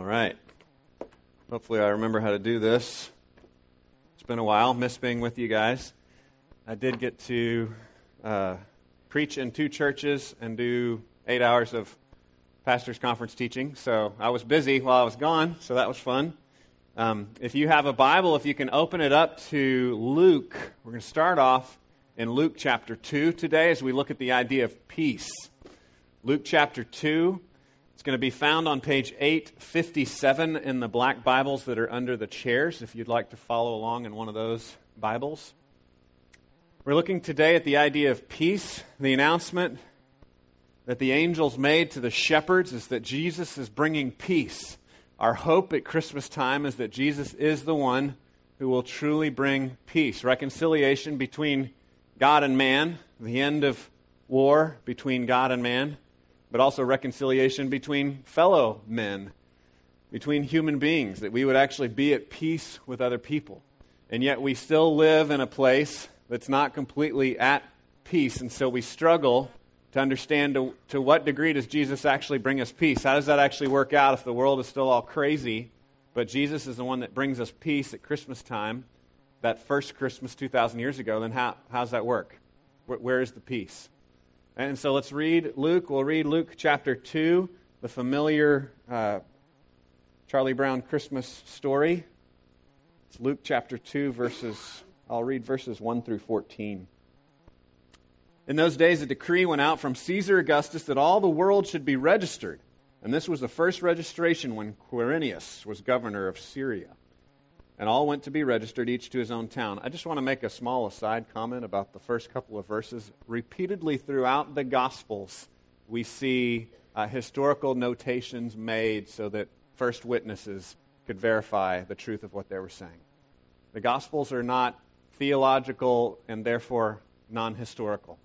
All right. Hopefully, I remember how to do this. It's been a while. Miss being with you guys. I did get to uh, preach in two churches and do eight hours of pastor's conference teaching. So I was busy while I was gone, so that was fun. Um, if you have a Bible, if you can open it up to Luke, we're going to start off in Luke chapter 2 today as we look at the idea of peace. Luke chapter 2. It's going to be found on page 857 in the black Bibles that are under the chairs if you'd like to follow along in one of those Bibles. We're looking today at the idea of peace. The announcement that the angels made to the shepherds is that Jesus is bringing peace. Our hope at Christmas time is that Jesus is the one who will truly bring peace, reconciliation between God and man, the end of war between God and man but also reconciliation between fellow men, between human beings, that we would actually be at peace with other people. And yet we still live in a place that's not completely at peace, and so we struggle to understand to, to what degree does Jesus actually bring us peace? How does that actually work out if the world is still all crazy, but Jesus is the one that brings us peace at Christmas time, that first Christmas 2,000 years ago, then how, how's that work? where, where is the peace? And so let's read Luke. We'll read Luke chapter 2, the familiar uh, Charlie Brown Christmas story. It's Luke chapter 2, verses, I'll read verses 1 through 14. In those days, a decree went out from Caesar Augustus that all the world should be registered. And this was the first registration when Quirinius was governor of Syria and all went to be registered, each to his own town. I just want to make a small aside comment about the first couple of verses. Repeatedly throughout the Gospels, we see uh, historical notations made so that first witnesses could verify the truth of what they were saying. The Gospels are not theological and therefore non historical.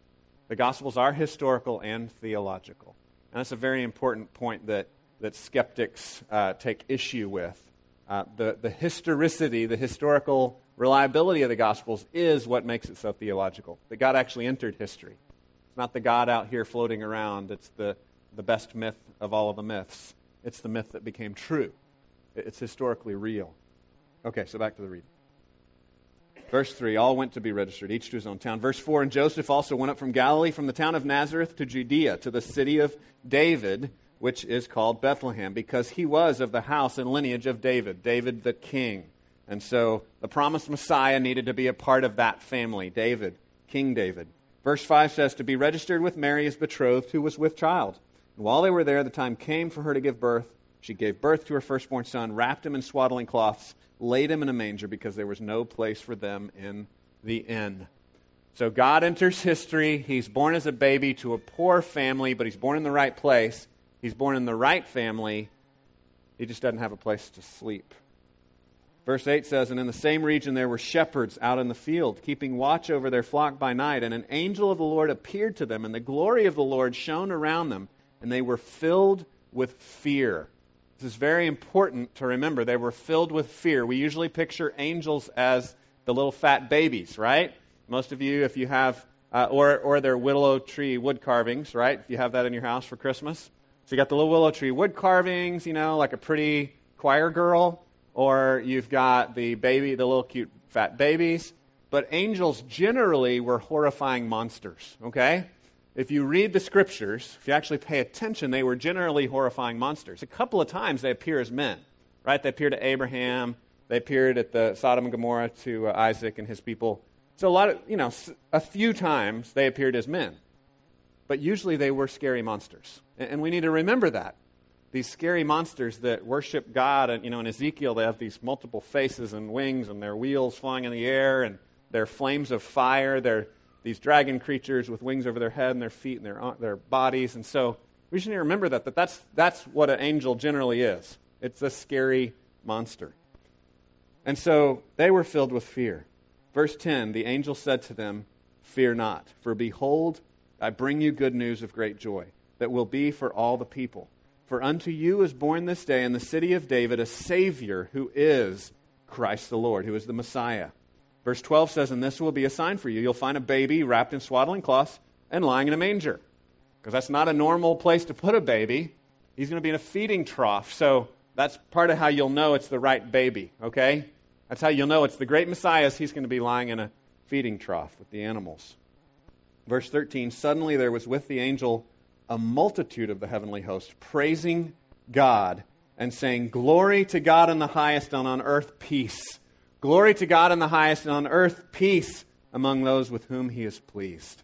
The Gospels are historical and theological. And that's a very important point that, that skeptics uh, take issue with uh, the, the historicity, the historical reliability of the Gospels is what makes it so theological. That God actually entered history. It's not the God out here floating around, it's the, the best myth of all of the myths. It's the myth that became true. It's historically real. Okay, so back to the reading. Verse 3 All went to be registered, each to his own town. Verse 4 And Joseph also went up from Galilee, from the town of Nazareth to Judea, to the city of David which is called Bethlehem, because he was of the house and lineage of David, David the king. And so the promised Messiah needed to be a part of that family, David, King David. Verse 5 says, To be registered with Mary as betrothed, who was with child. And while they were there, the time came for her to give birth. She gave birth to her firstborn son, wrapped him in swaddling cloths, laid him in a manger because there was no place for them in the inn. So God enters history. He's born as a baby to a poor family, but he's born in the right place. He's born in the right family, he just doesn't have a place to sleep. Verse 8 says, And in the same region there were shepherds out in the field, keeping watch over their flock by night. And an angel of the Lord appeared to them, and the glory of the Lord shone around them, and they were filled with fear. This is very important to remember. They were filled with fear. We usually picture angels as the little fat babies, right? Most of you, if you have, uh, or, or their willow tree wood carvings, right? If you have that in your house for Christmas. So you got the little willow tree wood carvings, you know, like a pretty choir girl, or you've got the baby, the little cute fat babies. But angels generally were horrifying monsters, okay? If you read the scriptures, if you actually pay attention, they were generally horrifying monsters. A couple of times they appear as men, right? They appear to Abraham, they appeared at the Sodom and Gomorrah to uh, Isaac and his people. So a lot of, you know, a few times they appeared as men. But usually they were scary monsters. And we need to remember that. These scary monsters that worship God, and you know, in Ezekiel they have these multiple faces and wings, and their wheels flying in the air, and they're flames of fire. They're these dragon creatures with wings over their head and their feet and their, uh, their bodies. And so we should remember that, that that's, that's what an angel generally is. It's a scary monster. And so they were filled with fear. Verse 10 the angel said to them, Fear not, for behold, I bring you good news of great joy that will be for all the people. For unto you is born this day in the city of David a Savior who is Christ the Lord, who is the Messiah. Verse 12 says, And this will be a sign for you. You'll find a baby wrapped in swaddling cloths and lying in a manger. Because that's not a normal place to put a baby. He's going to be in a feeding trough. So that's part of how you'll know it's the right baby, okay? That's how you'll know it's the great Messiah. He's going to be lying in a feeding trough with the animals. Verse 13 Suddenly there was with the angel a multitude of the heavenly host, praising God and saying, Glory to God in the highest, and on earth peace. Glory to God in the highest, and on earth peace among those with whom he is pleased.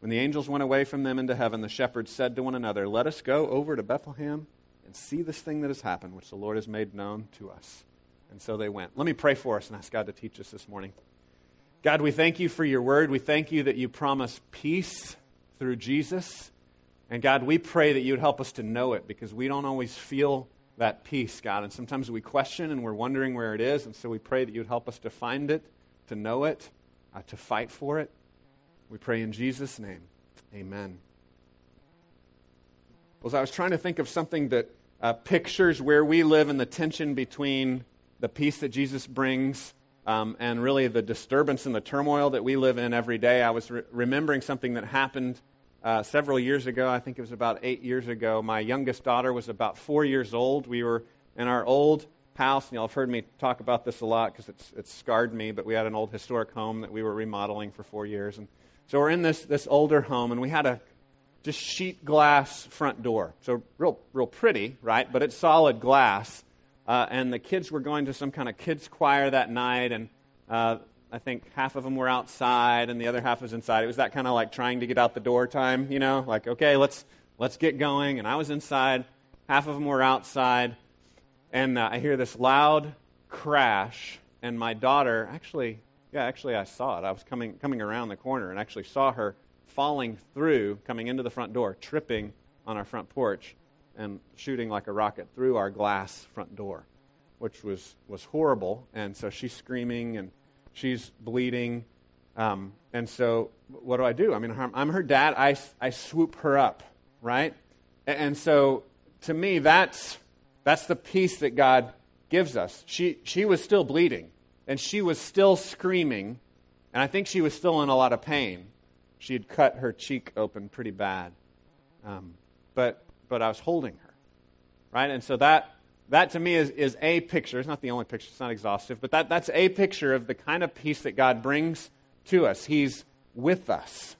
When the angels went away from them into heaven, the shepherds said to one another, Let us go over to Bethlehem and see this thing that has happened, which the Lord has made known to us. And so they went. Let me pray for us and ask God to teach us this morning. God, we thank you for your word. We thank you that you promise peace through Jesus. And God, we pray that you would help us to know it because we don't always feel that peace, God. And sometimes we question and we're wondering where it is. And so we pray that you would help us to find it, to know it, uh, to fight for it. We pray in Jesus' name. Amen. Well, as I was trying to think of something that uh, pictures where we live and the tension between the peace that Jesus brings um, and really the disturbance and the turmoil that we live in every day, I was re- remembering something that happened uh, several years ago. I think it was about eight years ago. My youngest daughter was about four years old. We were in our old house, and y'all have heard me talk about this a lot because it's, it's scarred me, but we had an old historic home that we were remodeling for four years. And so we're in this, this older home, and we had a just sheet glass front door. So real, real pretty, right? But it's solid glass. Uh, and the kids were going to some kind of kids choir that night, and uh, I think half of them were outside, and the other half was inside. It was that kind of like trying to get out the door time, you know, like okay, let's let's get going. And I was inside, half of them were outside, and uh, I hear this loud crash, and my daughter actually, yeah, actually I saw it. I was coming coming around the corner and actually saw her falling through, coming into the front door, tripping on our front porch, and shooting like a rocket through our glass front door, which was, was horrible. And so she's screaming and she's bleeding. Um, and so what do I do? I mean, I'm her dad. I, I swoop her up, right? And so to me, that's, that's the peace that God gives us. She, she was still bleeding, and she was still screaming, and I think she was still in a lot of pain. She had cut her cheek open pretty bad. Um, but, but I was holding her. Right? And so that, that to me is, is a picture. It's not the only picture, it's not exhaustive, but that, that's a picture of the kind of peace that God brings to us. He's with us.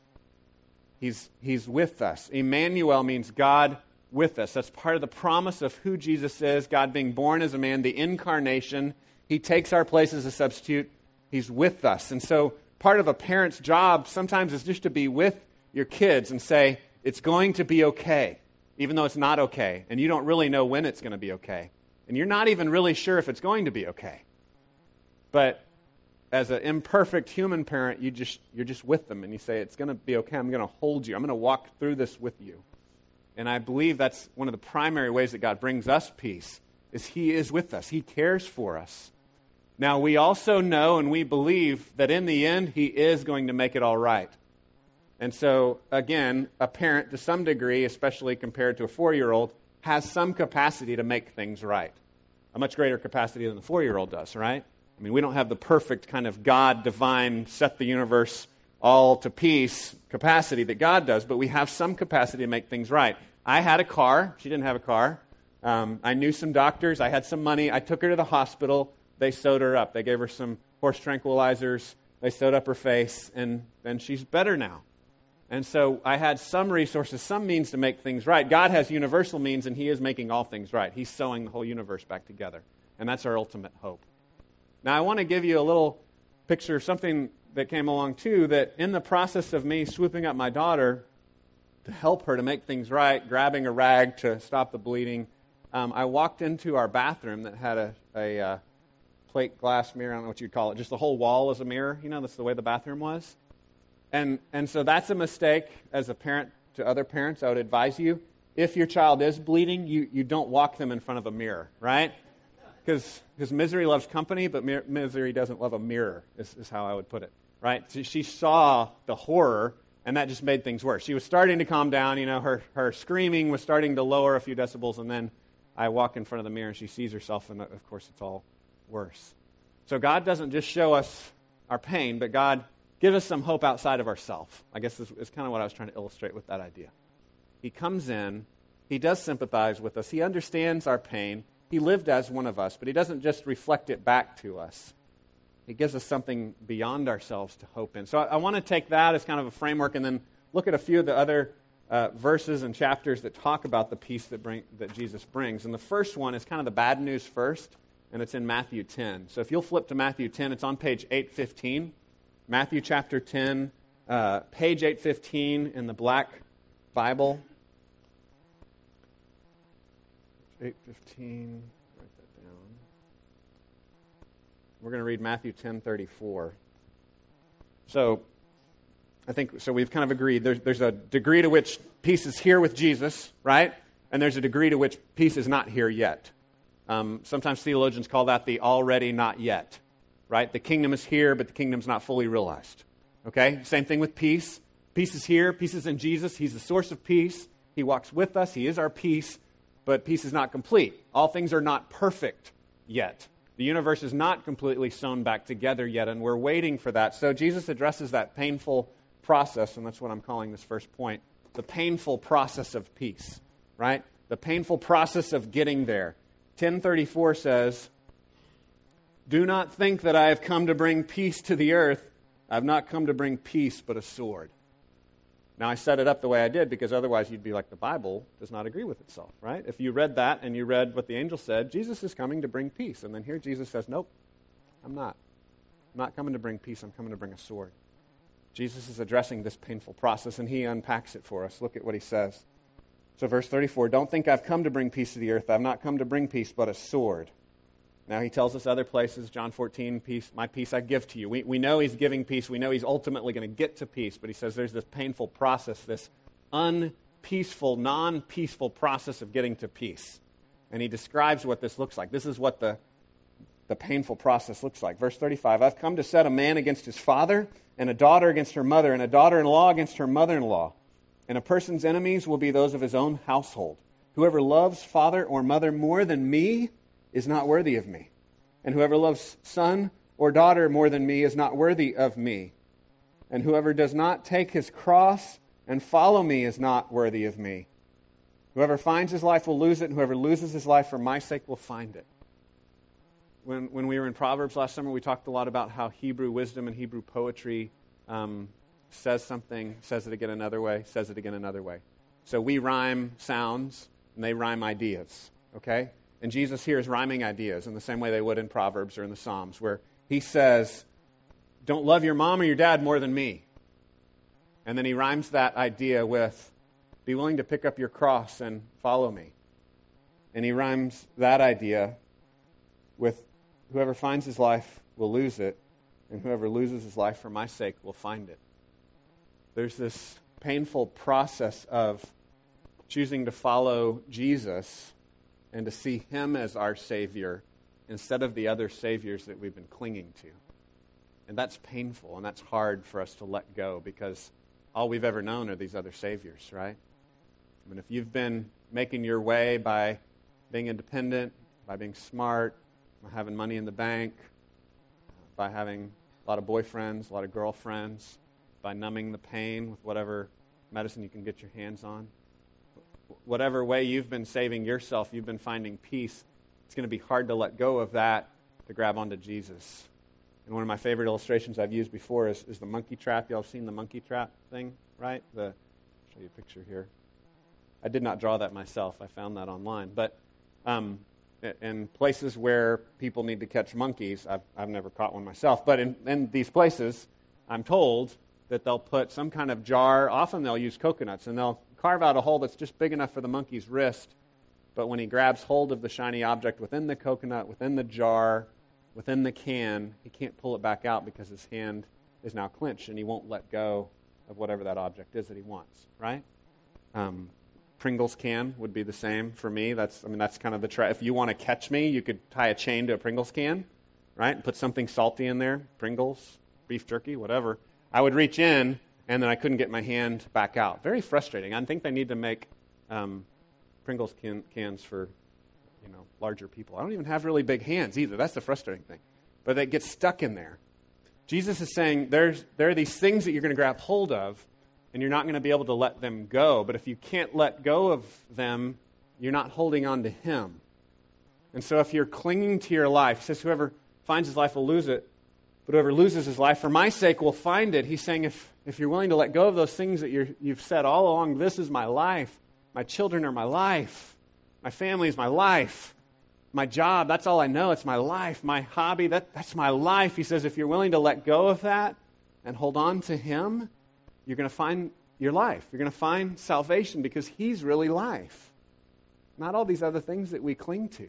He's, he's with us. Emmanuel means God with us. That's part of the promise of who Jesus is God being born as a man, the incarnation. He takes our place as a substitute. He's with us. And so part of a parent's job sometimes is just to be with your kids and say, it's going to be okay, even though it's not okay. And you don't really know when it's going to be okay. And you're not even really sure if it's going to be okay. But as an imperfect human parent, you just, you're just with them and you say, It's going to be okay. I'm going to hold you. I'm going to walk through this with you. And I believe that's one of the primary ways that God brings us peace is He is with us. He cares for us. Now, we also know and we believe that in the end, He is going to make it all right. And so, again, a parent, to some degree, especially compared to a four year old, has some capacity to make things right. A much greater capacity than the four year old does, right? I mean, we don't have the perfect kind of God, divine, set the universe all to peace capacity that God does, but we have some capacity to make things right. I had a car. She didn't have a car. Um, I knew some doctors. I had some money. I took her to the hospital they sewed her up. They gave her some horse tranquilizers. They sewed up her face, and then she's better now. And so I had some resources, some means to make things right. God has universal means, and He is making all things right. He's sewing the whole universe back together. And that's our ultimate hope. Now, I want to give you a little picture of something that came along, too, that in the process of me swooping up my daughter to help her to make things right, grabbing a rag to stop the bleeding, um, I walked into our bathroom that had a, a uh, plate glass mirror. I don't know what you'd call it. Just the whole wall is a mirror. You know, that's the way the bathroom was. And, and so that's a mistake as a parent to other parents. I would advise you if your child is bleeding, you, you don't walk them in front of a mirror, right? Because misery loves company, but misery doesn't love a mirror, is, is how I would put it, right? So she saw the horror, and that just made things worse. She was starting to calm down. You know, her, her screaming was starting to lower a few decibels, and then I walk in front of the mirror, and she sees herself, and of course, it's all worse. So God doesn't just show us our pain, but God gives us some hope outside of ourselves. I guess is, is kind of what I was trying to illustrate with that idea. He comes in, He does sympathize with us, He understands our pain, he lived as one of us, but he doesn't just reflect it back to us. He gives us something beyond ourselves to hope in. So I, I want to take that as kind of a framework and then look at a few of the other uh, verses and chapters that talk about the peace that, bring, that Jesus brings. And the first one is kind of the bad news first, and it's in Matthew 10. So if you'll flip to Matthew 10, it's on page 815. Matthew chapter 10, uh, page 815 in the black Bible. 815. Write that down. We're going to read Matthew 10:34. So, I think so. We've kind of agreed. There's, there's a degree to which peace is here with Jesus, right? And there's a degree to which peace is not here yet. Um, sometimes theologians call that the already not yet, right? The kingdom is here, but the kingdom's not fully realized. Okay? Same thing with peace. Peace is here. Peace is in Jesus. He's the source of peace. He walks with us. He is our peace, but peace is not complete. All things are not perfect yet. The universe is not completely sewn back together yet, and we're waiting for that. So Jesus addresses that painful process, and that's what I'm calling this first point the painful process of peace, right? The painful process of getting there. 1034 says, Do not think that I have come to bring peace to the earth. I have not come to bring peace, but a sword. Now, I set it up the way I did because otherwise you'd be like, the Bible does not agree with itself, right? If you read that and you read what the angel said, Jesus is coming to bring peace. And then here Jesus says, nope, I'm not. I'm not coming to bring peace, I'm coming to bring a sword. Jesus is addressing this painful process and he unpacks it for us. Look at what he says. So, verse 34 Don't think I've come to bring peace to the earth. I've not come to bring peace, but a sword. Now, he tells us other places, John 14, peace, my peace I give to you. We, we know he's giving peace. We know he's ultimately going to get to peace, but he says there's this painful process, this unpeaceful, non peaceful process of getting to peace. And he describes what this looks like. This is what the, the painful process looks like. Verse 35 I've come to set a man against his father, and a daughter against her mother, and a daughter in law against her mother in law. And a person's enemies will be those of his own household. Whoever loves father or mother more than me is not worthy of me. And whoever loves son or daughter more than me is not worthy of me. And whoever does not take his cross and follow me is not worthy of me. Whoever finds his life will lose it, and whoever loses his life for my sake will find it. When, when we were in Proverbs last summer, we talked a lot about how Hebrew wisdom and Hebrew poetry um, says something, says it again another way, says it again another way. So we rhyme sounds, and they rhyme ideas, okay? And Jesus here is rhyming ideas in the same way they would in Proverbs or in the Psalms, where he says, Don't love your mom or your dad more than me. And then he rhymes that idea with, Be willing to pick up your cross and follow me. And he rhymes that idea with, Whoever finds his life will lose it, and whoever loses his life for my sake will find it. There's this painful process of choosing to follow Jesus and to see Him as our Savior instead of the other Saviors that we've been clinging to. And that's painful and that's hard for us to let go because all we've ever known are these other Saviors, right? I mean, if you've been making your way by being independent, by being smart, by having money in the bank, by having a lot of boyfriends, a lot of girlfriends, by numbing the pain with whatever medicine you can get your hands on, whatever way you've been saving yourself, you've been finding peace, it's going to be hard to let go of that to grab onto Jesus. And one of my favorite illustrations I've used before is, is the monkey trap. Y'all seen the monkey trap thing, right? The, I'll show you a picture here. I did not draw that myself. I found that online. But um, in places where people need to catch monkeys, I've, I've never caught one myself, but in, in these places, I'm told that they'll put some kind of jar, often they'll use coconuts, and they'll carve out a hole that's just big enough for the monkey's wrist. But when he grabs hold of the shiny object within the coconut, within the jar, within the can, he can't pull it back out because his hand is now clenched and he won't let go of whatever that object is that he wants, right? Um, Pringles can would be the same for me. That's, I mean, that's kind of the try. If you want to catch me, you could tie a chain to a Pringles can, right? And put something salty in there, Pringles, beef jerky, whatever. I would reach in and then I couldn't get my hand back out. Very frustrating. I think they need to make um, Pringles can, cans for you know larger people. I don't even have really big hands either. That's the frustrating thing. But they get stuck in there. Jesus is saying there's, there are these things that you're going to grab hold of, and you're not going to be able to let them go. But if you can't let go of them, you're not holding on to Him. And so if you're clinging to your life, he says whoever finds his life will lose it, but whoever loses his life for my sake will find it. He's saying if, if you're willing to let go of those things that you have said all along, this is my life, my children are my life, my family is my life, my job, that's all I know, it's my life, my hobby, that, that's my life. He says if you're willing to let go of that and hold on to him, you're going to find your life. You're going to find salvation because he's really life, not all these other things that we cling to.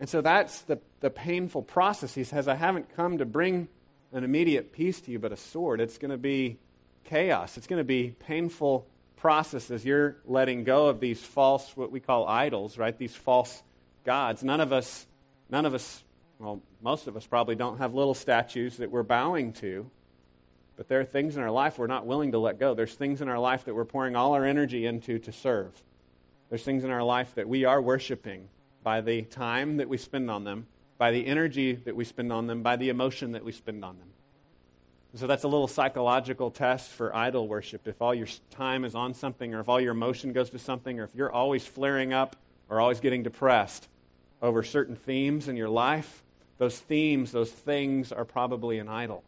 And so that's the, the painful process. He says, I haven't come to bring an immediate peace to you, but a sword. It's going to be chaos. It's going to be painful processes. you're letting go of these false, what we call idols, right? These false gods. None of us, none of us, well, most of us probably don't have little statues that we're bowing to. But there are things in our life we're not willing to let go. There's things in our life that we're pouring all our energy into to serve. There's things in our life that we are worshiping by the time that we spend on them, by the energy that we spend on them, by the emotion that we spend on them. So that's a little psychological test for idol worship. If all your time is on something, or if all your emotion goes to something, or if you're always flaring up or always getting depressed over certain themes in your life, those themes, those things are probably an idol.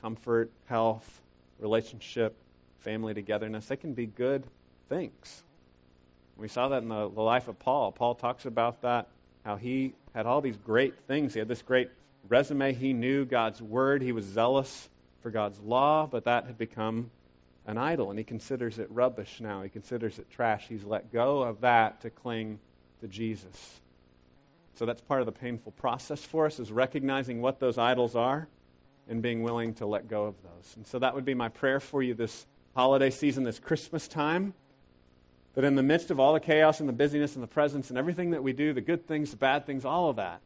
Comfort, health, relationship, family togetherness, they can be good things. We saw that in the, the life of Paul. Paul talks about that, how he had all these great things. He had this great resume. He knew God's word. He was zealous for God's law, but that had become an idol, and he considers it rubbish now. He considers it trash. He's let go of that to cling to Jesus. So that's part of the painful process for us is recognizing what those idols are and being willing to let go of those. And so that would be my prayer for you this holiday season, this Christmas time, that in the midst of all the chaos and the busyness and the presents and everything that we do, the good things, the bad things, all of that,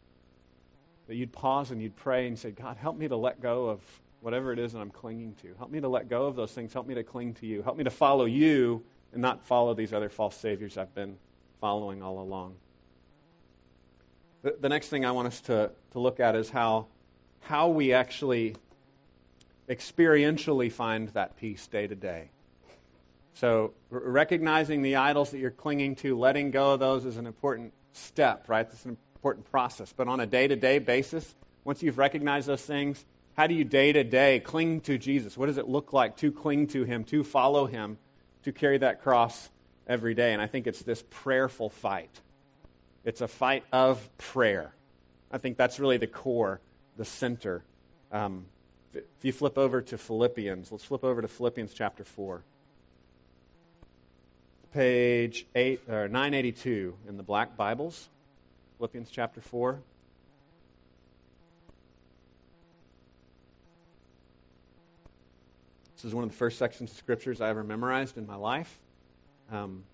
that you'd pause and you'd pray and say, God, help me to let go of whatever it is that I'm clinging to. Help me to let go of those things. Help me to cling to you. Help me to follow you and not follow these other false saviors I've been following all along. The, the next thing I want us to, to look at is how, how we actually experientially find that peace day to day. So, recognizing the idols that you're clinging to, letting go of those is an important step, right? It's an important process. But on a day to day basis, once you've recognized those things, how do you day to day cling to Jesus? What does it look like to cling to Him, to follow Him, to carry that cross every day? And I think it's this prayerful fight. It's a fight of prayer. I think that's really the core, the center. Um, if you flip over to Philippians, let's flip over to Philippians chapter 4 page 8, or 982 in the black Bibles, Philippians chapter 4. This is one of the first sections of scriptures I ever memorized in my life. Um,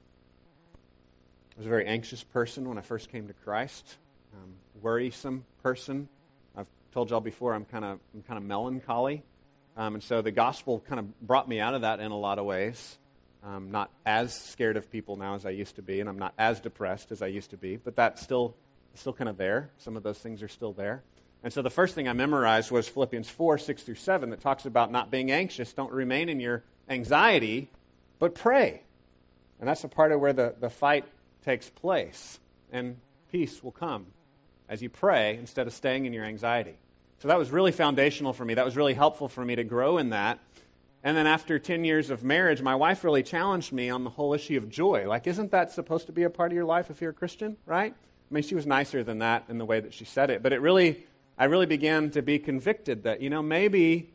I was a very anxious person when I first came to Christ, um, worrisome person. I've told y'all before I'm kind of I'm kind of melancholy, um, and so the gospel kind of brought me out of that in a lot of ways. I'm not as scared of people now as I used to be, and I'm not as depressed as I used to be, but that's still, still kind of there. Some of those things are still there. And so the first thing I memorized was Philippians 4, 6 through 7, that talks about not being anxious. Don't remain in your anxiety, but pray. And that's a part of where the, the fight takes place. And peace will come as you pray instead of staying in your anxiety. So that was really foundational for me. That was really helpful for me to grow in that. And then after 10 years of marriage, my wife really challenged me on the whole issue of joy. Like, isn't that supposed to be a part of your life if you're a Christian, right? I mean, she was nicer than that in the way that she said it. But it really, I really began to be convicted that, you know, maybe,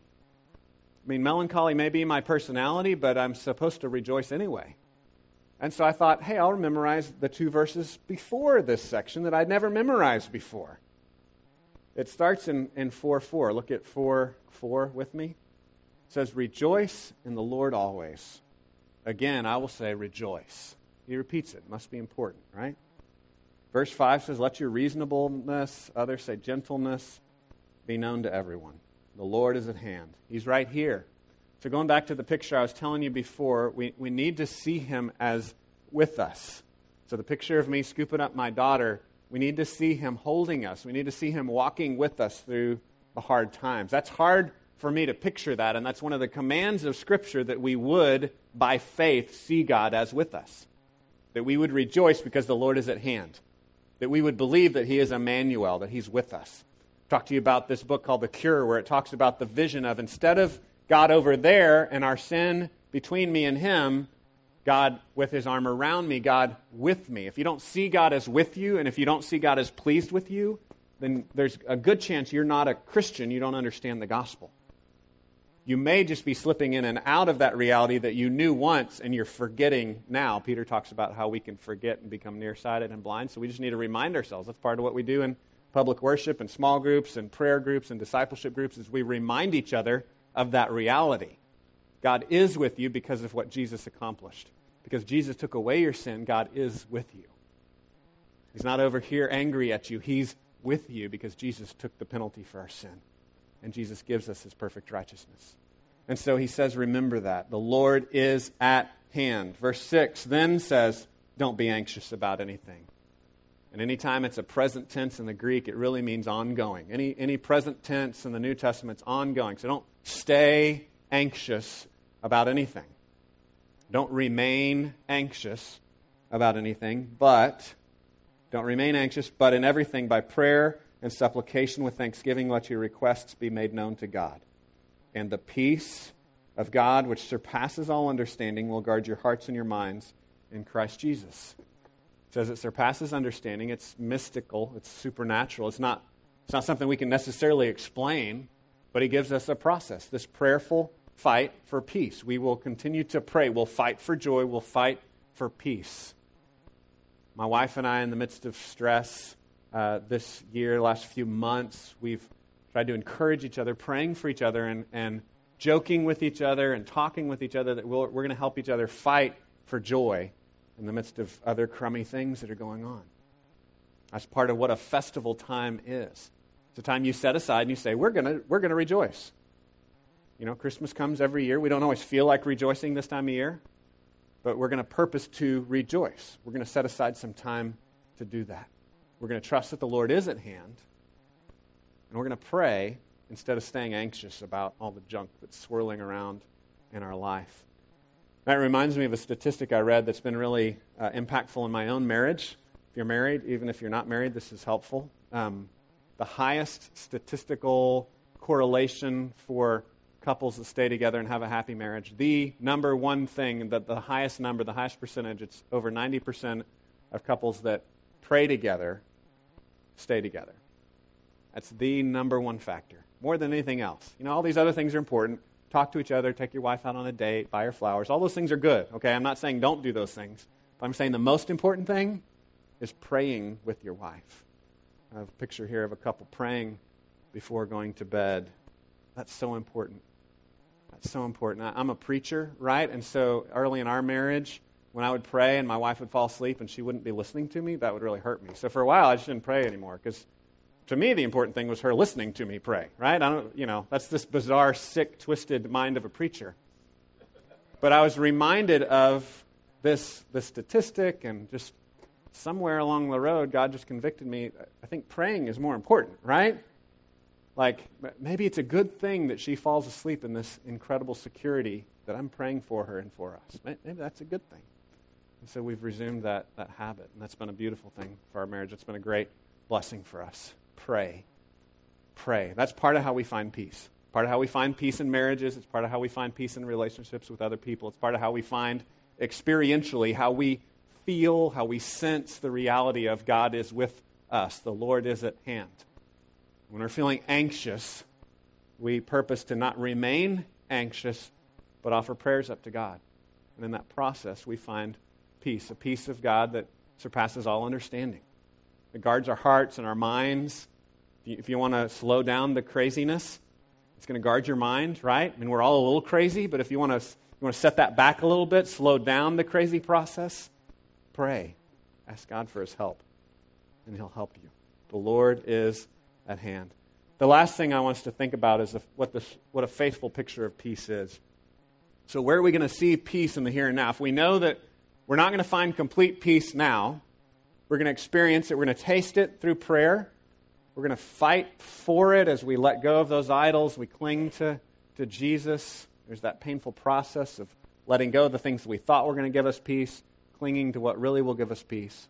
I mean, melancholy may be my personality, but I'm supposed to rejoice anyway. And so I thought, hey, I'll memorize the two verses before this section that I'd never memorized before. It starts in, in 4 4. Look at 4 4 with me says, Rejoice in the Lord always. Again, I will say, Rejoice. He repeats it. Must be important, right? Verse 5 says, Let your reasonableness, others say gentleness, be known to everyone. The Lord is at hand. He's right here. So, going back to the picture I was telling you before, we, we need to see him as with us. So, the picture of me scooping up my daughter, we need to see him holding us. We need to see him walking with us through the hard times. That's hard for me to picture that, and that's one of the commands of Scripture that we would, by faith, see God as with us. That we would rejoice because the Lord is at hand. that we would believe that He is Emmanuel, that He's with us. talk to you about this book called The Cure, where it talks about the vision of instead of God over there and our sin between me and Him, God with His arm around me, God with me. If you don't see God as with you, and if you don't see God as pleased with you, then there's a good chance you're not a Christian. You don't understand the gospel. You may just be slipping in and out of that reality that you knew once and you're forgetting now. Peter talks about how we can forget and become nearsighted and blind. So we just need to remind ourselves. That's part of what we do in public worship and small groups and prayer groups and discipleship groups is we remind each other of that reality. God is with you because of what Jesus accomplished. Because Jesus took away your sin, God is with you. He's not over here angry at you. He's with you because Jesus took the penalty for our sin and Jesus gives us his perfect righteousness. And so he says, Remember that. The Lord is at hand. Verse 6 then says, Don't be anxious about anything. And anytime it's a present tense in the Greek, it really means ongoing. Any, any present tense in the New Testament is ongoing. So don't stay anxious about anything. Don't remain anxious about anything, but don't remain anxious, but in everything by prayer and supplication with thanksgiving, let your requests be made known to God. And the peace of God, which surpasses all understanding, will guard your hearts and your minds in Christ Jesus. It says it surpasses understanding. It's mystical, it's supernatural. It's not, it's not something we can necessarily explain, but He gives us a process, this prayerful fight for peace. We will continue to pray. We'll fight for joy. We'll fight for peace. My wife and I, in the midst of stress, uh, this year, last few months, we've tried to encourage each other, praying for each other, and, and joking with each other and talking with each other that we we are going to help each other fight for joy in the midst of other crummy things that are going on. That's part of what a festival time is. It's a time you set aside and you say, We're going we're going to rejoice. You know, Christmas comes every year. We don't always feel like rejoicing this time of year, but we're going to purpose to rejoice. We're going to set aside some time to do that. We're going to trust that the Lord is at hand. And we're going to pray instead of staying anxious about all the junk that's swirling around in our life. That reminds me of a statistic I read that's been really uh, impactful in my own marriage. If you're married, even if you're not married, this is helpful. Um, the highest statistical correlation for couples that stay together and have a happy marriage, the number one thing that the highest number, the highest percentage, it's over 90% of couples that pray together, stay together. That's the number one factor, more than anything else. You know, all these other things are important. Talk to each other, take your wife out on a date, buy her flowers. All those things are good, okay? I'm not saying don't do those things. But I'm saying the most important thing is praying with your wife. I have a picture here of a couple praying before going to bed. That's so important. That's so important. I'm a preacher, right? And so early in our marriage, when I would pray and my wife would fall asleep and she wouldn't be listening to me, that would really hurt me. So for a while, I just didn't pray anymore because to me, the important thing was her listening to me pray, right? I don't, you know, that's this bizarre, sick, twisted mind of a preacher. But I was reminded of this, this statistic and just somewhere along the road, God just convicted me. I think praying is more important, right? Like, maybe it's a good thing that she falls asleep in this incredible security that I'm praying for her and for us. Maybe that's a good thing. And so we've resumed that, that habit, and that's been a beautiful thing for our marriage. It's been a great blessing for us. Pray. Pray. That's part of how we find peace. Part of how we find peace in marriages. It's part of how we find peace in relationships with other people. It's part of how we find experientially how we feel, how we sense the reality of God is with us. The Lord is at hand. When we're feeling anxious, we purpose to not remain anxious, but offer prayers up to God. And in that process, we find peace, a peace of God that surpasses all understanding. It guards our hearts and our minds. If you, want to slow down the craziness, it's going to guard your mind, right? I mean, we're all a little crazy, but if you want to, you want to set that back a little bit, slow down the crazy process, pray. Ask God for his help, and he'll help you. The Lord is at hand. The last thing I want us to think about is what, what a faithful picture of peace is. So, where are we going to see peace in the here and now? If we know that we're not going to find complete peace now. We're going to experience it. We're going to taste it through prayer. We're going to fight for it as we let go of those idols. We cling to, to Jesus. There's that painful process of letting go of the things that we thought were going to give us peace, clinging to what really will give us peace.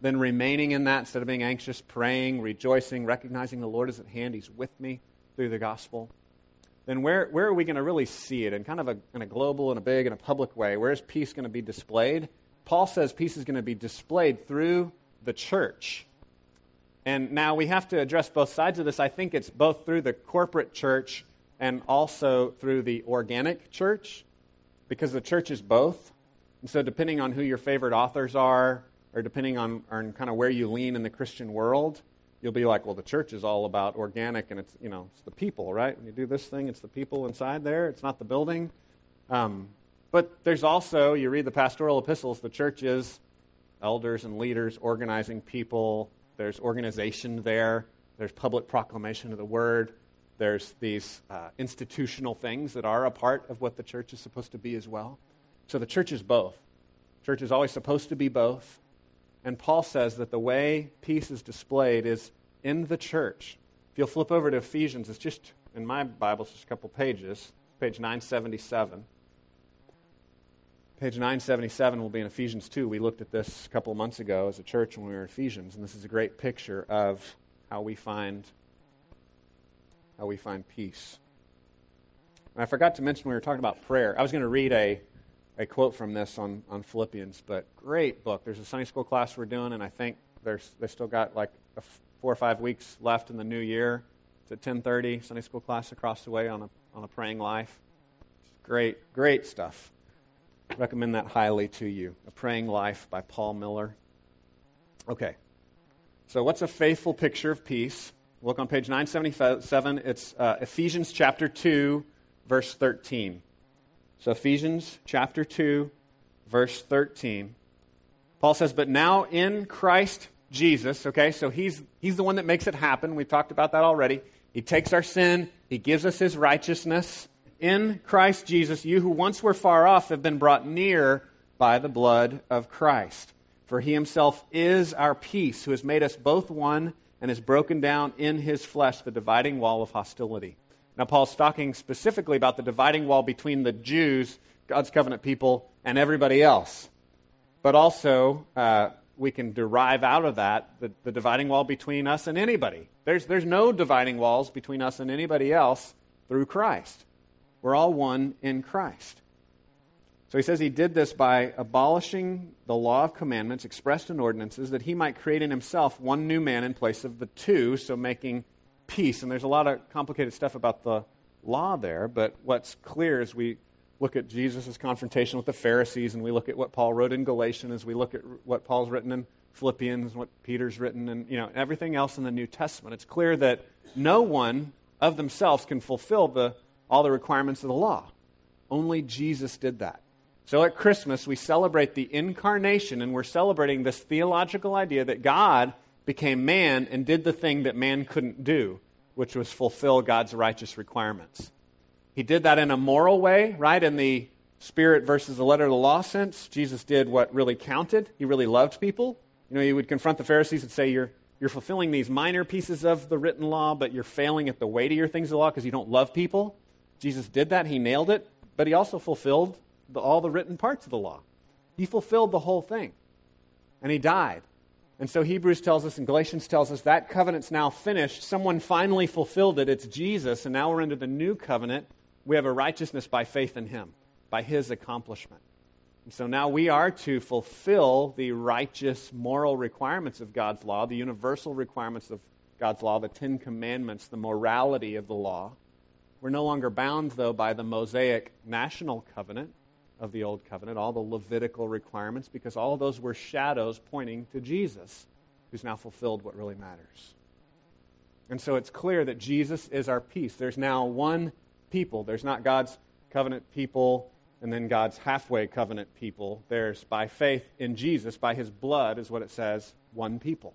then remaining in that instead of being anxious, praying, rejoicing, recognizing the Lord is at hand, He's with me through the gospel, then where, where are we going to really see it in kind of a, in a global and a big and a public way? Where is peace going to be displayed? Paul says peace is going to be displayed through the church. And now we have to address both sides of this. I think it's both through the corporate church and also through the organic church, because the church is both. And so, depending on who your favorite authors are, or depending on, on kind of where you lean in the Christian world, you'll be like, well, the church is all about organic, and it's you know it's the people, right? When you do this thing, it's the people inside there. It's not the building. Um, but there's also, you read the pastoral epistles, the church is elders and leaders organizing people. There's organization there. There's public proclamation of the word. There's these uh, institutional things that are a part of what the church is supposed to be as well. So the church is both. Church is always supposed to be both. And Paul says that the way peace is displayed is in the church. If you'll flip over to Ephesians, it's just in my Bible, it's just a couple pages, page 977. Page 977 will be in Ephesians 2. We looked at this a couple months ago as a church when we were in Ephesians, and this is a great picture of how we find how we find peace. And I forgot to mention when we were talking about prayer. I was going to read a, a quote from this on, on Philippians, but great book. There's a Sunday school class we're doing, and I think there's they still got like four or five weeks left in the new year. It's at 10:30 Sunday school class across the way on a on a praying life. Great, great stuff recommend that highly to you. A Praying Life by Paul Miller. Okay. So, what's a faithful picture of peace? Look on page 977. It's uh, Ephesians chapter 2, verse 13. So, Ephesians chapter 2, verse 13. Paul says, But now in Christ Jesus, okay, so he's, he's the one that makes it happen. We've talked about that already. He takes our sin, he gives us his righteousness in Christ Jesus, you who once were far off have been brought near by the blood of Christ. For he himself is our peace, who has made us both one and has broken down in his flesh the dividing wall of hostility. Now, Paul's talking specifically about the dividing wall between the Jews, God's covenant people, and everybody else. But also, uh, we can derive out of that the, the dividing wall between us and anybody. There's, there's no dividing walls between us and anybody else through Christ. We're all one in Christ. So he says he did this by abolishing the law of commandments expressed in ordinances that he might create in himself one new man in place of the two, so making peace. And there's a lot of complicated stuff about the law there, but what's clear is we look at Jesus' confrontation with the Pharisees and we look at what Paul wrote in Galatians, we look at what Paul's written in Philippians, what Peter's written, and you know, everything else in the New Testament. It's clear that no one of themselves can fulfill the all the requirements of the law. Only Jesus did that. So at Christmas, we celebrate the incarnation, and we're celebrating this theological idea that God became man and did the thing that man couldn't do, which was fulfill God's righteous requirements. He did that in a moral way, right? In the spirit versus the letter of the law sense. Jesus did what really counted. He really loved people. You know, he would confront the Pharisees and say, You're, you're fulfilling these minor pieces of the written law, but you're failing at the weightier things of the law because you don't love people. Jesus did that, he nailed it, but he also fulfilled the, all the written parts of the law. He fulfilled the whole thing. And he died. And so Hebrews tells us and Galatians tells us that covenant's now finished. Someone finally fulfilled it. It's Jesus. And now we're under the new covenant. We have a righteousness by faith in him, by his accomplishment. And so now we are to fulfill the righteous moral requirements of God's law, the universal requirements of God's law, the Ten Commandments, the morality of the law. We're no longer bound, though, by the Mosaic national covenant of the Old Covenant, all the Levitical requirements, because all those were shadows pointing to Jesus, who's now fulfilled what really matters. And so it's clear that Jesus is our peace. There's now one people. There's not God's covenant people and then God's halfway covenant people. There's, by faith in Jesus, by his blood, is what it says, one people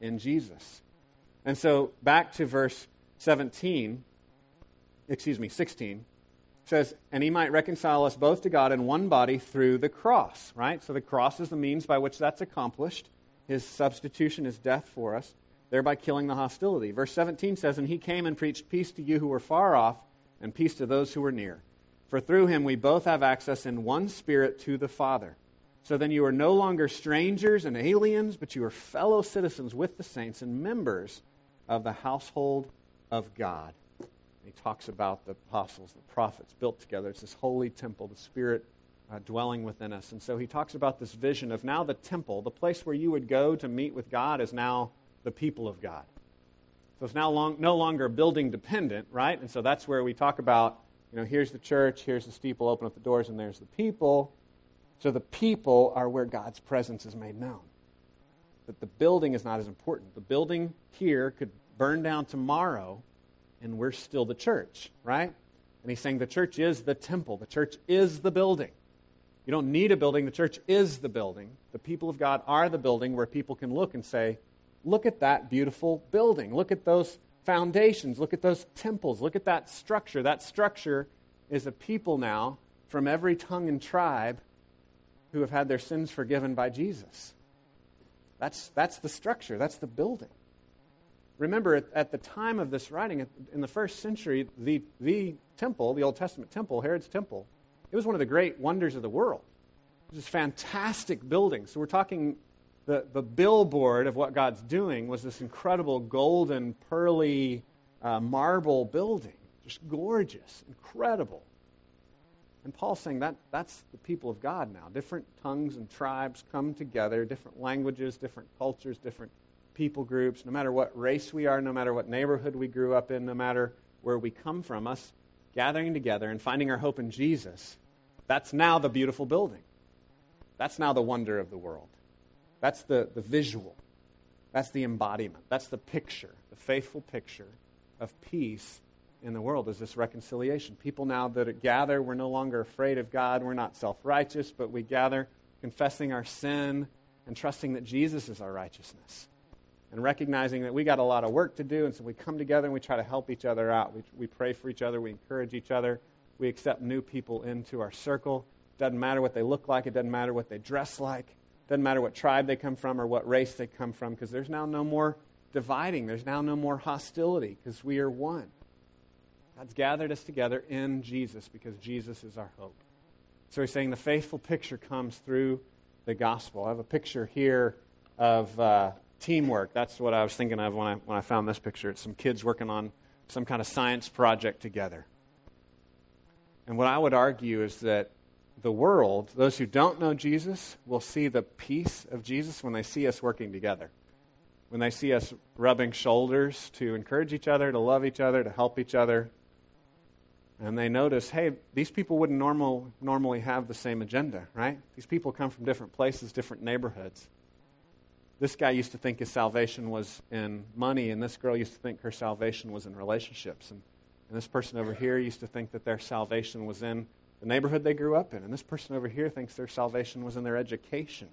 in Jesus. And so back to verse 17 excuse me, 16 says, and he might reconcile us both to God in one body through the cross, right? So the cross is the means by which that's accomplished. His substitution is death for us, thereby killing the hostility. Verse 17 says, And he came and preached peace to you who were far off, and peace to those who were near. For through him we both have access in one spirit to the Father. So then you are no longer strangers and aliens, but you are fellow citizens with the saints and members of the household of God. He talks about the apostles, the prophets built together. It's this holy temple, the Spirit uh, dwelling within us. And so he talks about this vision of now the temple, the place where you would go to meet with God, is now the people of God. So it's now long, no longer building dependent, right? And so that's where we talk about, you know, here's the church, here's the steeple, open up the doors, and there's the people. So the people are where God's presence is made known. But the building is not as important. The building here could burn down tomorrow, and we're still the church, right? And he's saying the church is the temple, the church is the building. You don't need a building, the church is the building. The people of God are the building where people can look and say, Look at that beautiful building. Look at those foundations. Look at those temples. Look at that structure. That structure is a people now from every tongue and tribe who have had their sins forgiven by Jesus. That's, that's the structure, that's the building. Remember, at, the time of this writing, in the first century, the, the temple, the Old Testament temple, Herod's temple, it was one of the great wonders of the world. It was this fantastic building. So we're talking the, the billboard of what God's doing was this incredible golden, pearly uh, marble building. Just gorgeous, incredible. And Paul's saying that that's the people of God now. Different tongues and tribes come together, different languages, different cultures, different people groups, no matter what race we are, no matter what neighborhood we grew up in, no matter where we come from, us gathering together and finding our hope in Jesus. That's now the beautiful building. That's now the wonder of the world. That's the, the visual. That's the embodiment. That's the picture, the faithful picture of peace in the world is this reconciliation. People now that gather, we're no longer afraid of God. We're not self righteous, but we gather confessing our sin and trusting that Jesus is our righteousness. And recognizing that we got a lot of work to do, and so we come together and we try to help each other out. We, we pray for each other, we encourage each other, we accept new people into our circle. Doesn't matter what they look like, it doesn't matter what they dress like, doesn't matter what tribe they come from or what race they come from, because there's now no more dividing, there's now no more hostility, because we are one. God's gathered us together in Jesus because Jesus is our hope. So he's saying the faithful picture comes through the gospel. I have a picture here of uh, teamwork. That's what I was thinking of when I, when I found this picture. It's some kids working on some kind of science project together. And what I would argue is that the world, those who don't know Jesus, will see the peace of Jesus when they see us working together. When they see us rubbing shoulders to encourage each other, to love each other, to help each other, and they notice, hey, these people wouldn't normal, normally have the same agenda, right? These people come from different places, different neighborhoods. This guy used to think his salvation was in money, and this girl used to think her salvation was in relationships. And, and this person over here used to think that their salvation was in the neighborhood they grew up in. And this person over here thinks their salvation was in their education.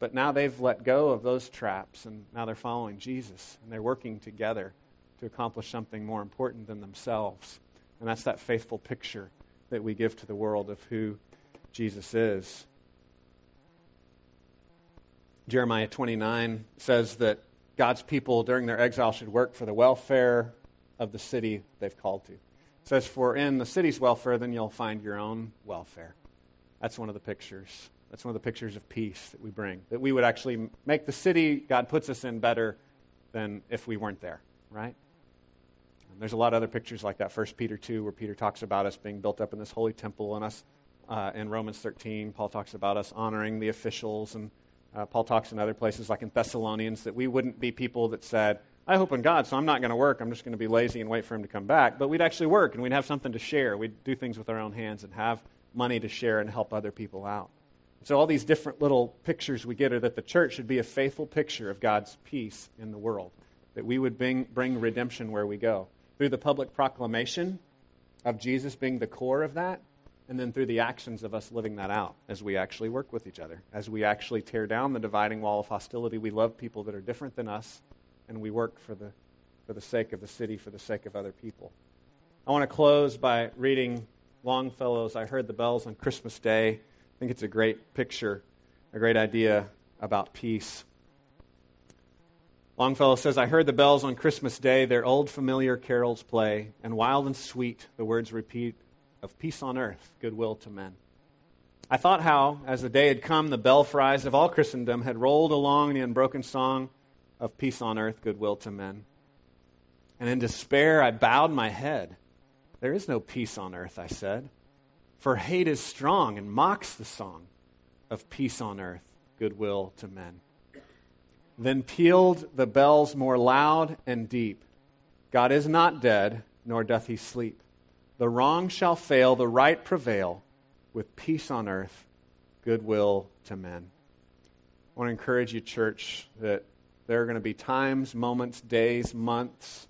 But now they've let go of those traps, and now they're following Jesus, and they're working together to accomplish something more important than themselves. And that's that faithful picture that we give to the world of who Jesus is. Jeremiah 29 says that God's people during their exile should work for the welfare of the city they've called to. It says, For in the city's welfare, then you'll find your own welfare. That's one of the pictures. That's one of the pictures of peace that we bring. That we would actually make the city God puts us in better than if we weren't there, right? There's a lot of other pictures like that. First Peter 2, where Peter talks about us being built up in this holy temple, and us uh, in Romans 13, Paul talks about us honoring the officials, and uh, Paul talks in other places like in Thessalonians that we wouldn't be people that said, I hope in God, so I'm not going to work. I'm just going to be lazy and wait for him to come back. But we'd actually work and we'd have something to share. We'd do things with our own hands and have money to share and help other people out. So, all these different little pictures we get are that the church should be a faithful picture of God's peace in the world, that we would bring, bring redemption where we go through the public proclamation of Jesus being the core of that, and then through the actions of us living that out as we actually work with each other, as we actually tear down the dividing wall of hostility. We love people that are different than us, and we work for the, for the sake of the city, for the sake of other people. I want to close by reading Longfellow's I Heard the Bells on Christmas Day. I think it's a great picture, a great idea about peace. Longfellow says, I heard the bells on Christmas Day, their old familiar carols play, and wild and sweet the words repeat of peace on earth, goodwill to men. I thought how, as the day had come, the belfries of all Christendom had rolled along the unbroken song of peace on earth, goodwill to men. And in despair, I bowed my head. There is no peace on earth, I said, for hate is strong and mocks the song of peace on earth, goodwill to men. Then pealed the bells more loud and deep. God is not dead, nor doth he sleep. The wrong shall fail, the right prevail, with peace on earth, goodwill to men. I want to encourage you, church, that there are going to be times, moments, days, months,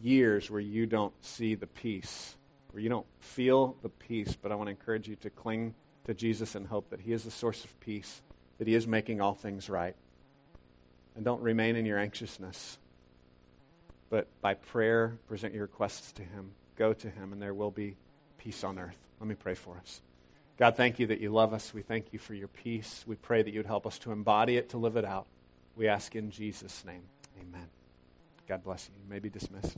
years where you don't see the peace, where you don't feel the peace. But I want to encourage you to cling to Jesus and hope that He is the source of peace, that He is making all things right. And don't remain in your anxiousness, but by prayer, present your requests to Him. Go to Him, and there will be peace on earth. Let me pray for us. God, thank you that you love us. We thank you for your peace. We pray that you would help us to embody it, to live it out. We ask in Jesus' name. Amen. God bless you. You may be dismissed.